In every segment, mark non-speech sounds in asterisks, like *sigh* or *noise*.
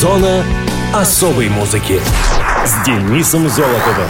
Зона особой музыки с Денисом Золотовым.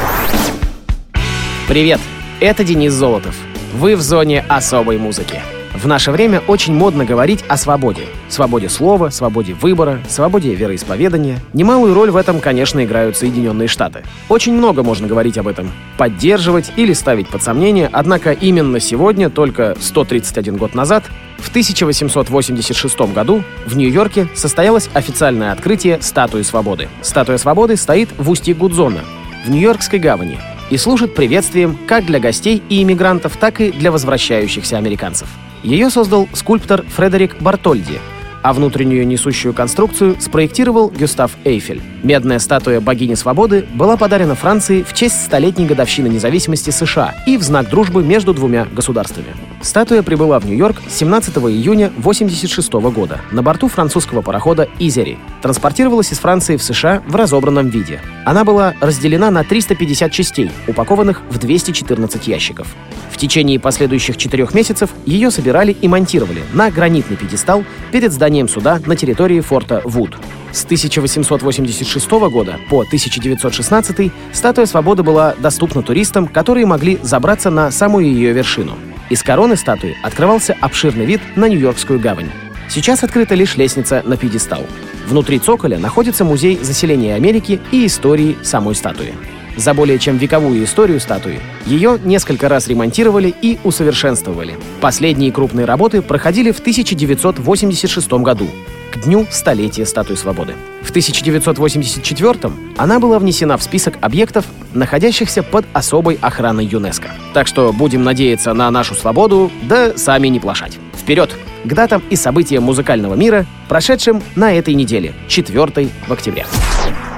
Привет, это Денис Золотов. Вы в зоне особой музыки. В наше время очень модно говорить о свободе. Свободе слова, свободе выбора, свободе вероисповедания. Немалую роль в этом, конечно, играют Соединенные Штаты. Очень много можно говорить об этом. Поддерживать или ставить под сомнение, однако именно сегодня, только 131 год назад, в 1886 году в Нью-Йорке состоялось официальное открытие статуи свободы. Статуя свободы стоит в устье Гудзона, в Нью-Йоркской гавани, и служит приветствием как для гостей и иммигрантов, так и для возвращающихся американцев. Ее создал скульптор Фредерик Бартольди, а внутреннюю несущую конструкцию спроектировал Гюстав Эйфель. Медная статуя богини свободы была подарена Франции в честь столетней годовщины независимости США и в знак дружбы между двумя государствами. Статуя прибыла в Нью-Йорк 17 июня 1986 года на борту французского парохода «Изери». Транспортировалась из Франции в США в разобранном виде. Она была разделена на 350 частей, упакованных в 214 ящиков. В течение последующих четырех месяцев ее собирали и монтировали на гранитный пьедестал перед зданием суда на территории форта Вуд. С 1886 года по 1916 статуя свободы была доступна туристам, которые могли забраться на самую ее вершину. Из короны статуи открывался обширный вид на Нью-Йоркскую гавань. Сейчас открыта лишь лестница на пьедестал. Внутри цоколя находится музей заселения Америки и истории самой статуи. За более чем вековую историю статуи ее несколько раз ремонтировали и усовершенствовали. Последние крупные работы проходили в 1986 году, к дню столетия статуи свободы. В 1984 она была внесена в список объектов, находящихся под особой охраной ЮНЕСКО. Так что будем надеяться на нашу свободу, да сами не плашать. Вперед! К датам и событиям музыкального мира, прошедшим на этой неделе, 4 в октябре.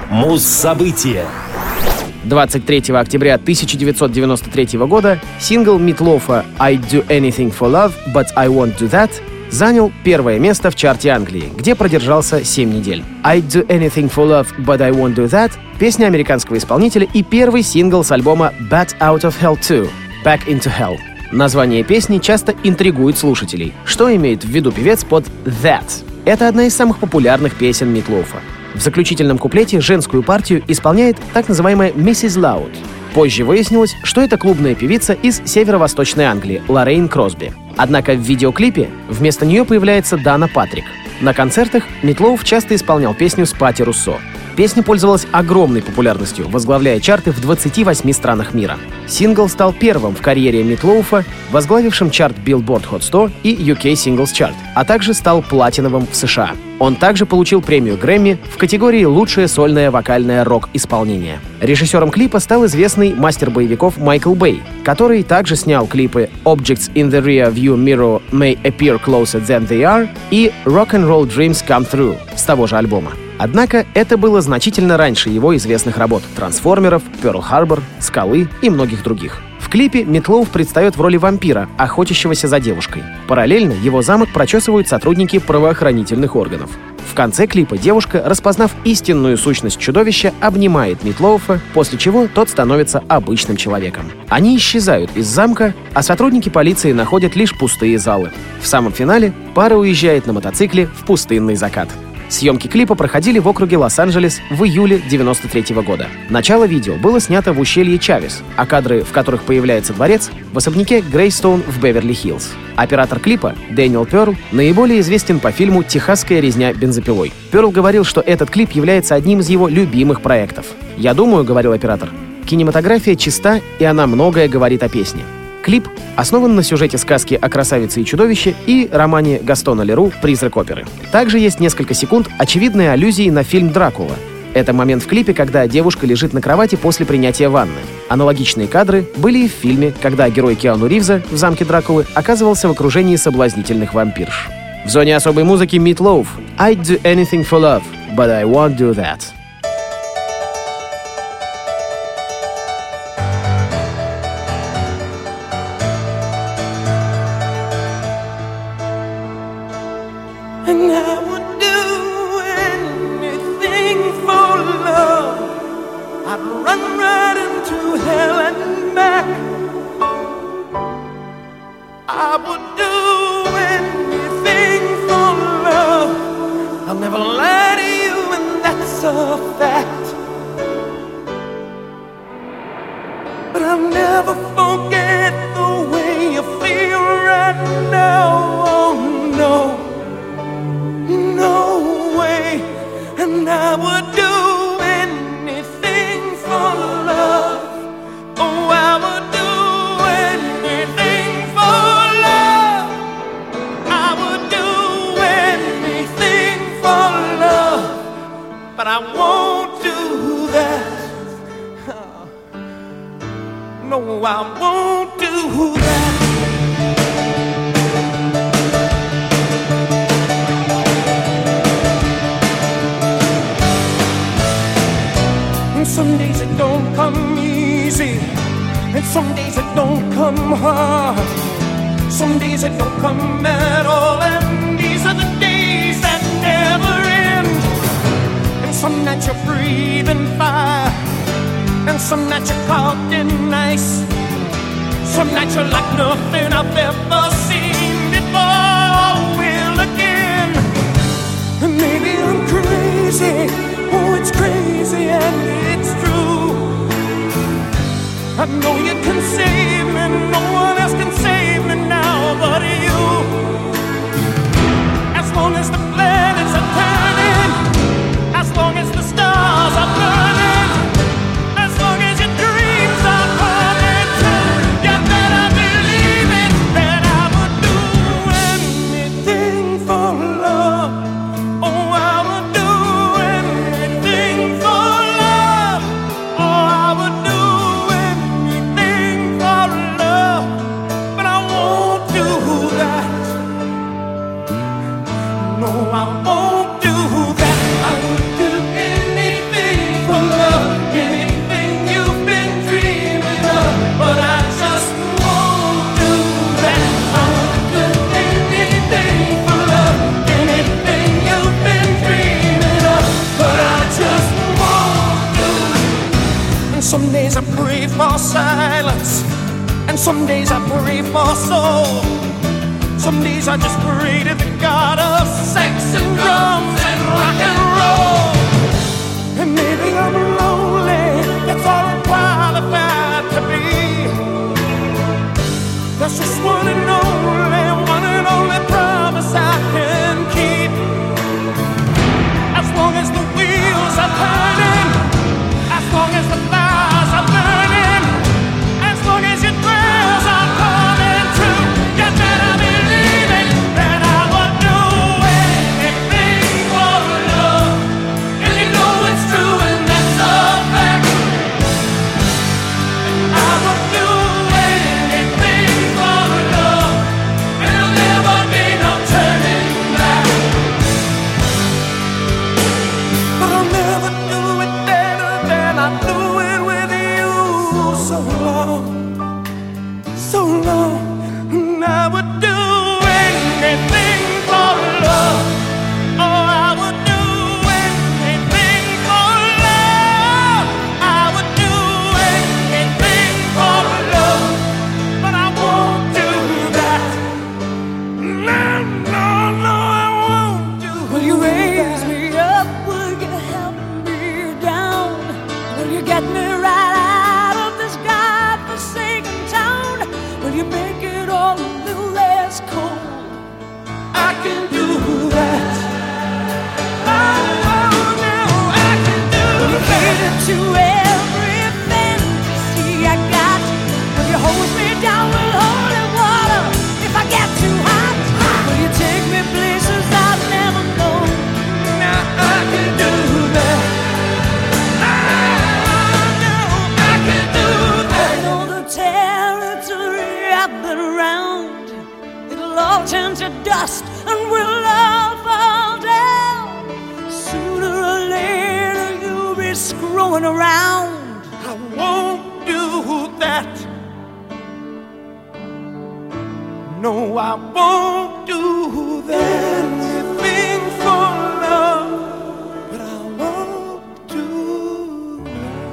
Муз-события 23 октября 1993 года сингл Митлофа «I do anything for love, but I won't do that» занял первое место в чарте Англии, где продержался 7 недель. «I do anything for love, but I won't do that» — песня американского исполнителя и первый сингл с альбома «Bat Out of Hell 2» — «Back into Hell». Название песни часто интригует слушателей. Что имеет в виду певец под «that»? Это одна из самых популярных песен Митлофа. В заключительном куплете женскую партию исполняет так называемая «Mrs. Loud». Позже выяснилось, что это клубная певица из северо-восточной Англии Лоррейн Кросби. Однако в видеоклипе вместо нее появляется Дана Патрик. На концертах Митлоуф часто исполнял песню с Пати Руссо. Песня пользовалась огромной популярностью, возглавляя чарты в 28 странах мира. Сингл стал первым в карьере Митлоуфа, возглавившим чарт Billboard Hot 100 и UK Singles Chart, а также стал платиновым в США. Он также получил премию Грэмми в категории «Лучшее сольное вокальное рок-исполнение». Режиссером клипа стал известный мастер боевиков Майкл Бэй, который также снял клипы «Objects in the Rear View Mirror May Appear Closer Than They Are» и «Rock and Roll Dreams Come True» с того же альбома. Однако это было значительно раньше его известных работ «Трансформеров», «Перл Харбор», «Скалы» и многих других. В клипе Метлоув предстает в роли вампира, охотящегося за девушкой. Параллельно его замок прочесывают сотрудники правоохранительных органов. В конце клипа девушка, распознав истинную сущность чудовища, обнимает Митлоуфа, после чего тот становится обычным человеком. Они исчезают из замка, а сотрудники полиции находят лишь пустые залы. В самом финале пара уезжает на мотоцикле в пустынный закат. Съемки клипа проходили в округе Лос-Анджелес в июле 93 года. Начало видео было снято в ущелье Чавес, а кадры, в которых появляется дворец, в особняке Грейстоун в Беверли-Хиллз. Оператор клипа, Дэниел Перл, наиболее известен по фильму «Техасская резня бензопилой». Перл говорил, что этот клип является одним из его любимых проектов. «Я думаю», — говорил оператор, — «кинематография чиста, и она многое говорит о песне. Клип основан на сюжете сказки о красавице и чудовище и романе Гастона Леру «Призрак оперы». Также есть несколько секунд очевидной аллюзии на фильм «Дракула». Это момент в клипе, когда девушка лежит на кровати после принятия ванны. Аналогичные кадры были и в фильме, когда герой Киану Ривза в замке Дракулы оказывался в окружении соблазнительных вампирш. В зоне особой музыки Meat Loaf «I'd do anything for love, but I won't do that». and now I won't do that. *laughs* No, I won't do that. And some days it don't come easy, and some days it don't come hard. Some days it don't come at all. Some nights you're breathing fire, and some nights you're caught in ice. Some nights you're like nothing I've ever. No, I won't do that. I would do anything for love, anything you've been dreaming of. But I just won't do that. I would do anything for love, anything you've been dreaming of. But I just won't do. And Some days I pray for silence, and some days I pray for soul. Some days I just pray to the God of and drums and rock and roll. And maybe I'm lonely, that's all I'm qualified to be. That's just one going around. I won't do that. No, I won't do that. Anything for love, but I won't do that.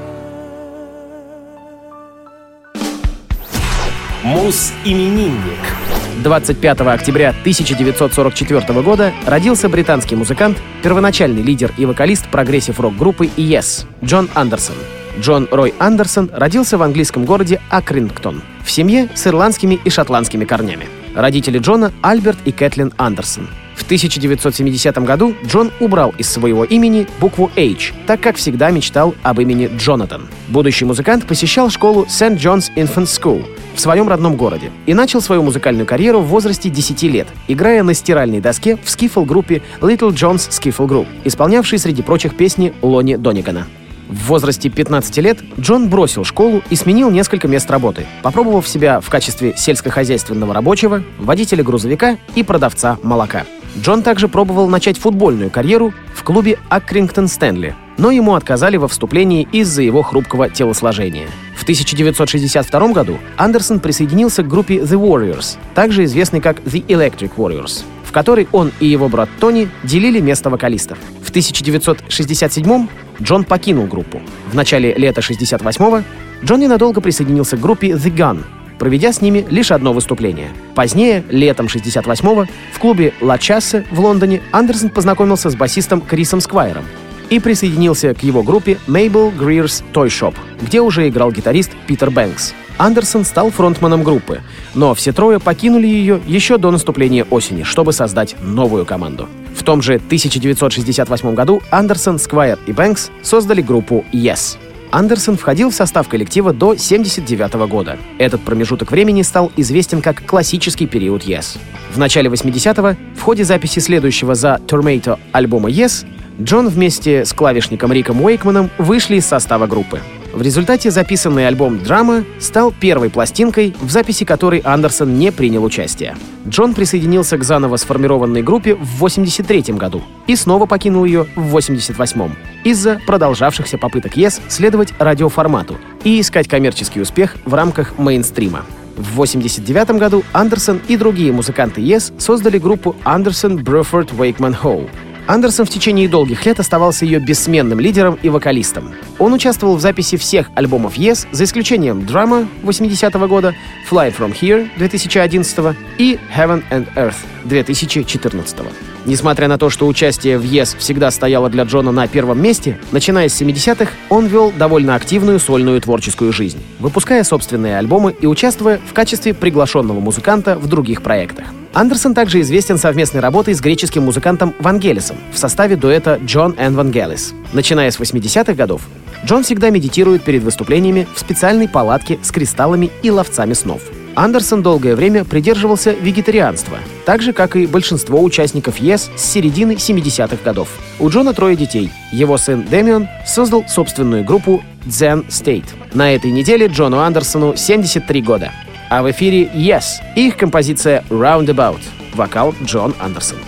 Муз-именинник. 25 октября 1944 года родился британский музыкант, первоначальный лидер и вокалист прогрессив-рок группы Yes Джон Андерсон. Джон Рой Андерсон родился в английском городе Акрингтон в семье с ирландскими и шотландскими корнями. Родители Джона — Альберт и Кэтлин Андерсон. В 1970 году Джон убрал из своего имени букву H, так как всегда мечтал об имени Джонатан. Будущий музыкант посещал школу St. John's Infant School в своем родном городе и начал свою музыкальную карьеру в возрасте 10 лет, играя на стиральной доске в скифл-группе Little John's Skiffle Group, исполнявшей среди прочих песни Лони Донигана. В возрасте 15 лет Джон бросил школу и сменил несколько мест работы, попробовав себя в качестве сельскохозяйственного рабочего, водителя грузовика и продавца молока. Джон также пробовал начать футбольную карьеру в клубе Аккрингтон Стэнли, но ему отказали во вступлении из-за его хрупкого телосложения. В 1962 году Андерсон присоединился к группе The Warriors, также известной как The Electric Warriors, в которой он и его брат Тони делили место вокалистов. В 1967 Джон покинул группу. В начале лета 68-го Джон ненадолго присоединился к группе The Gun, проведя с ними лишь одно выступление. Позднее, летом 68-го, в клубе La Chasse в Лондоне Андерсон познакомился с басистом Крисом Сквайром и присоединился к его группе Mabel Greer's Toy Shop, где уже играл гитарист Питер Бэнкс. Андерсон стал фронтманом группы, но все трое покинули ее еще до наступления осени, чтобы создать новую команду. В том же 1968 году Андерсон, Сквайр и Бэнкс создали группу Yes. Андерсон входил в состав коллектива до 1979 года. Этот промежуток времени стал известен как классический период Yes. В начале 80-го, в ходе записи следующего за Tomato альбома Yes, Джон вместе с клавишником Риком Уэйкманом вышли из состава группы. В результате записанный альбом «Драма» стал первой пластинкой, в записи которой Андерсон не принял участие. Джон присоединился к заново сформированной группе в 1983 году и снова покинул ее в 1988 из-за продолжавшихся попыток Yes следовать радиоформату и искать коммерческий успех в рамках мейнстрима. В 1989 году Андерсон и другие музыканты Yes создали группу Андерсон Брюфорд Wakeman Howe. Андерсон в течение долгих лет оставался ее бессменным лидером и вокалистом. Он участвовал в записи всех альбомов Yes, за исключением Drama 80 -го года, Fly From Here 2011 и Heaven and Earth 2014 -го. Несмотря на то, что участие в Yes всегда стояло для Джона на первом месте, начиная с 70-х он вел довольно активную сольную творческую жизнь, выпуская собственные альбомы и участвуя в качестве приглашенного музыканта в других проектах. Андерсон также известен совместной работой с греческим музыкантом Вангелисом в составе дуэта Джон and Вангелис. Начиная с 80-х годов, Джон всегда медитирует перед выступлениями в специальной палатке с кристаллами и ловцами снов. Андерсон долгое время придерживался вегетарианства, так же, как и большинство участников ЕС с середины 70-х годов. У Джона трое детей. Его сын Дэмион создал собственную группу Zen State. На этой неделе Джону Андерсону 73 года. А в эфире Yes их композиция Roundabout. Вокал Джон Андерсон.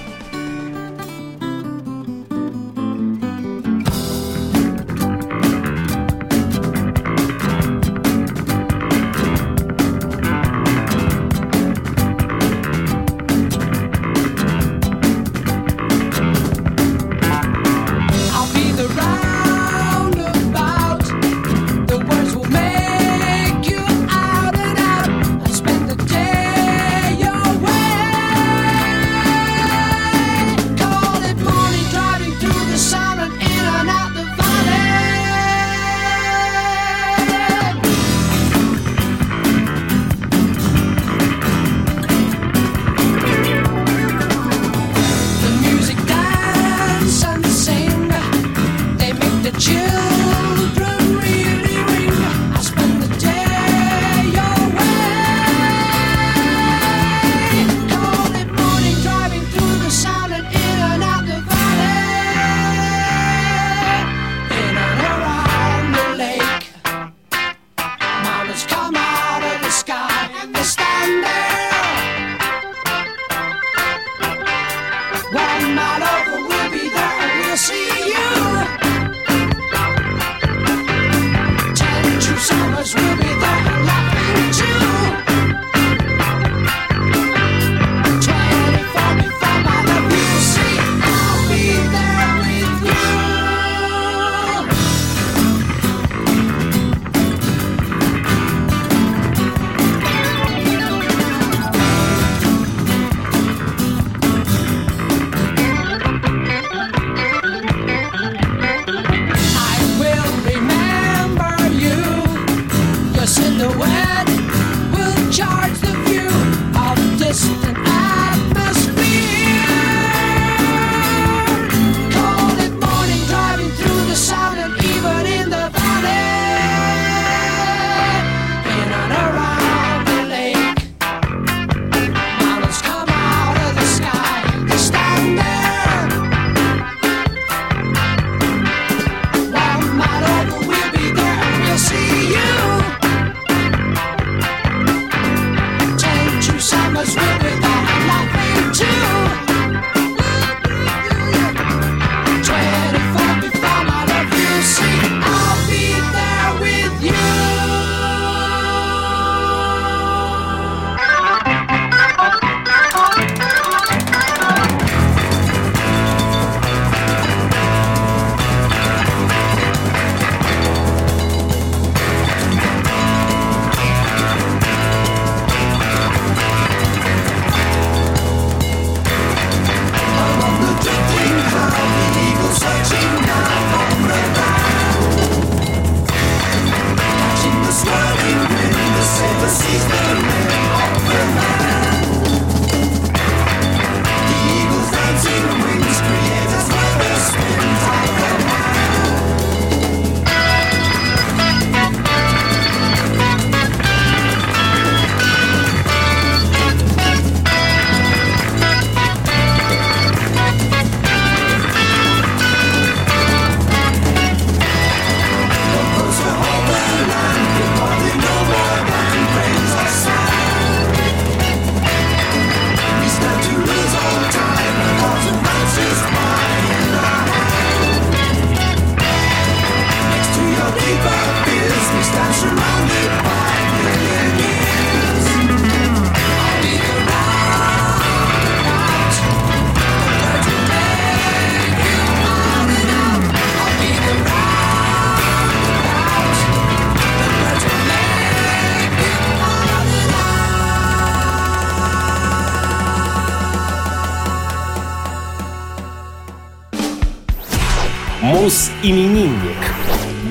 Муз именинник.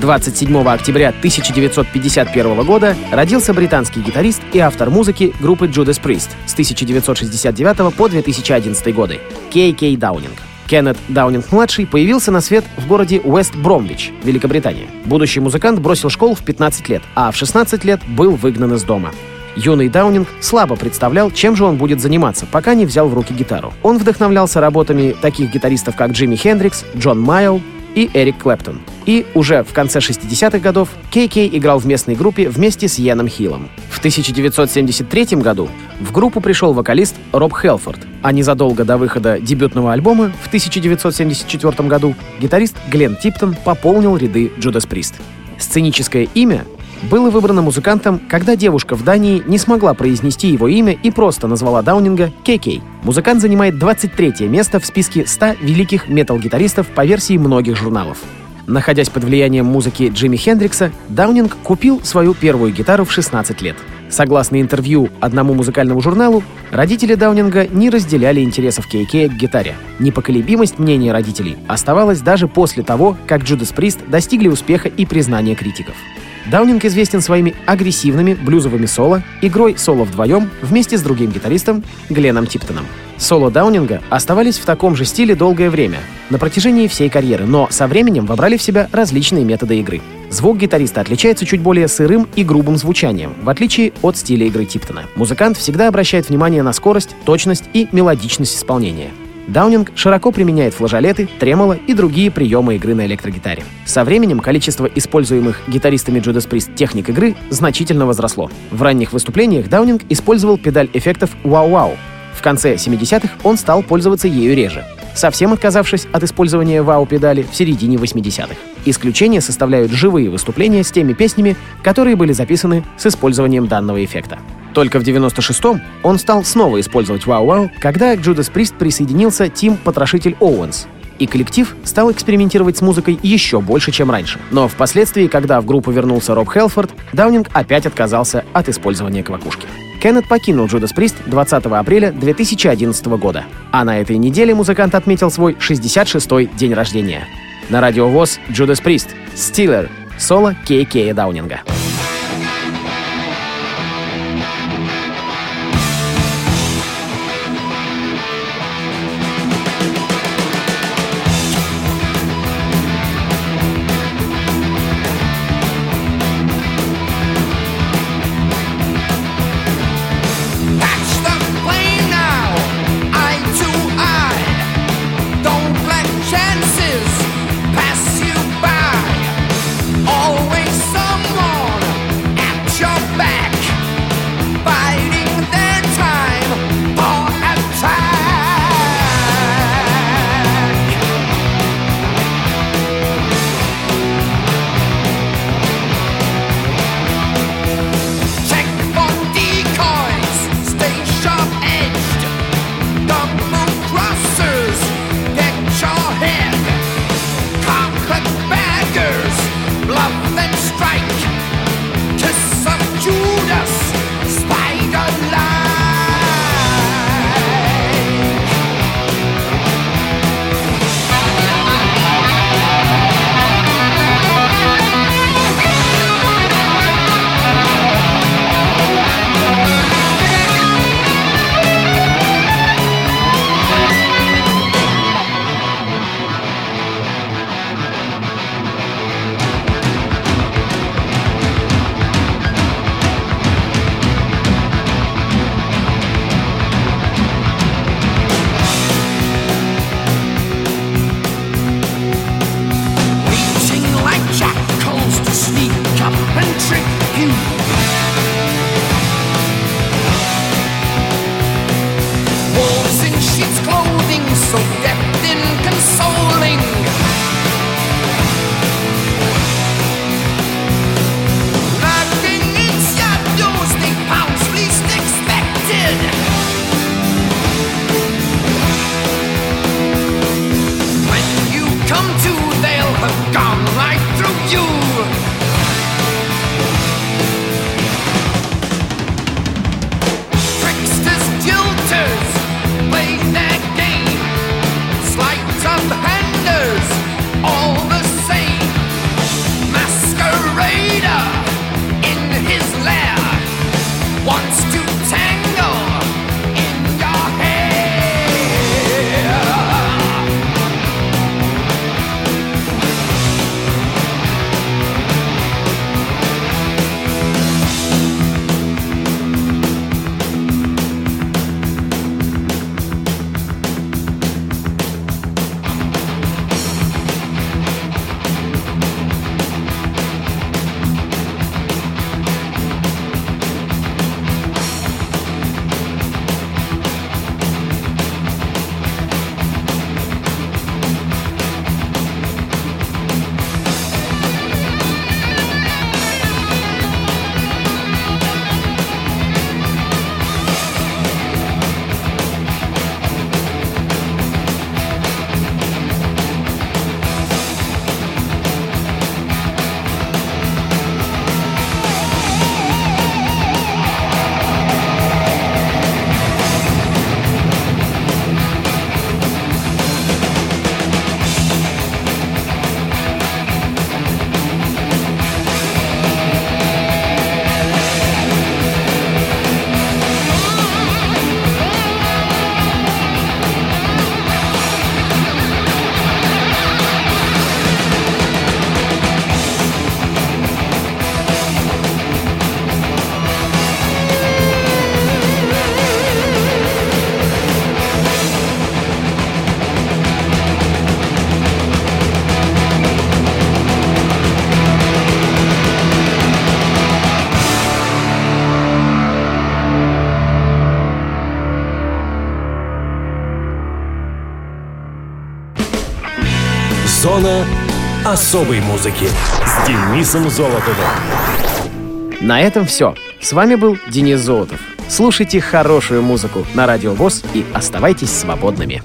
27 октября 1951 года родился британский гитарист и автор музыки группы Judas Priest с 1969 по 2011 годы Кей Кей Даунинг. Кеннет Даунинг-младший появился на свет в городе Уэст-Бромвич, Великобритания. Будущий музыкант бросил школу в 15 лет, а в 16 лет был выгнан из дома. Юный Даунинг слабо представлял, чем же он будет заниматься, пока не взял в руки гитару. Он вдохновлялся работами таких гитаристов, как Джимми Хендрикс, Джон Майл, и Эрик Клэптон. И уже в конце 60-х годов Кей Кей играл в местной группе вместе с Йеном Хиллом. В 1973 году в группу пришел вокалист Роб Хелфорд, а незадолго до выхода дебютного альбома в 1974 году гитарист Глен Типтон пополнил ряды Judas Priest. Сценическое имя было выбрано музыкантом, когда девушка в Дании не смогла произнести его имя и просто назвала Даунинга Кей-Кей. Музыкант занимает 23 место в списке 100 великих метал-гитаристов по версии многих журналов. Находясь под влиянием музыки Джимми Хендрикса, Даунинг купил свою первую гитару в 16 лет. Согласно интервью одному музыкальному журналу, родители Даунинга не разделяли интересов Кей-Кея к гитаре. Непоколебимость мнения родителей оставалась даже после того, как Judas Priest достигли успеха и признания критиков. Даунинг известен своими агрессивными блюзовыми соло, игрой соло вдвоем вместе с другим гитаристом Гленном Типтоном. Соло Даунинга оставались в таком же стиле долгое время, на протяжении всей карьеры, но со временем вобрали в себя различные методы игры. Звук гитариста отличается чуть более сырым и грубым звучанием, в отличие от стиля игры Типтона. Музыкант всегда обращает внимание на скорость, точность и мелодичность исполнения. Даунинг широко применяет флажолеты, тремоло и другие приемы игры на электрогитаре. Со временем количество используемых гитаристами Judas Priest техник игры значительно возросло. В ранних выступлениях Даунинг использовал педаль эффектов «Вау-Вау». В конце 70-х он стал пользоваться ею реже, совсем отказавшись от использования вау-педали в середине 80-х. Исключение составляют живые выступления с теми песнями, которые были записаны с использованием данного эффекта. Только в 96-м он стал снова использовать вау-вау, когда к Judas Priest присоединился Тим Потрошитель Оуэнс, и коллектив стал экспериментировать с музыкой еще больше, чем раньше. Но впоследствии, когда в группу вернулся Роб Хелфорд, Даунинг опять отказался от использования квакушки. Кеннет покинул Judas Priest 20 апреля 2011 года. А на этой неделе музыкант отметил свой 66-й день рождения. На радио ВОЗ Judas Priest, Steeler, соло Кей Кея Даунинга. Catch Зона особой музыки с Денисом Золотовым. На этом все. С вами был Денис Золотов. Слушайте хорошую музыку на Радио ВОЗ и оставайтесь свободными.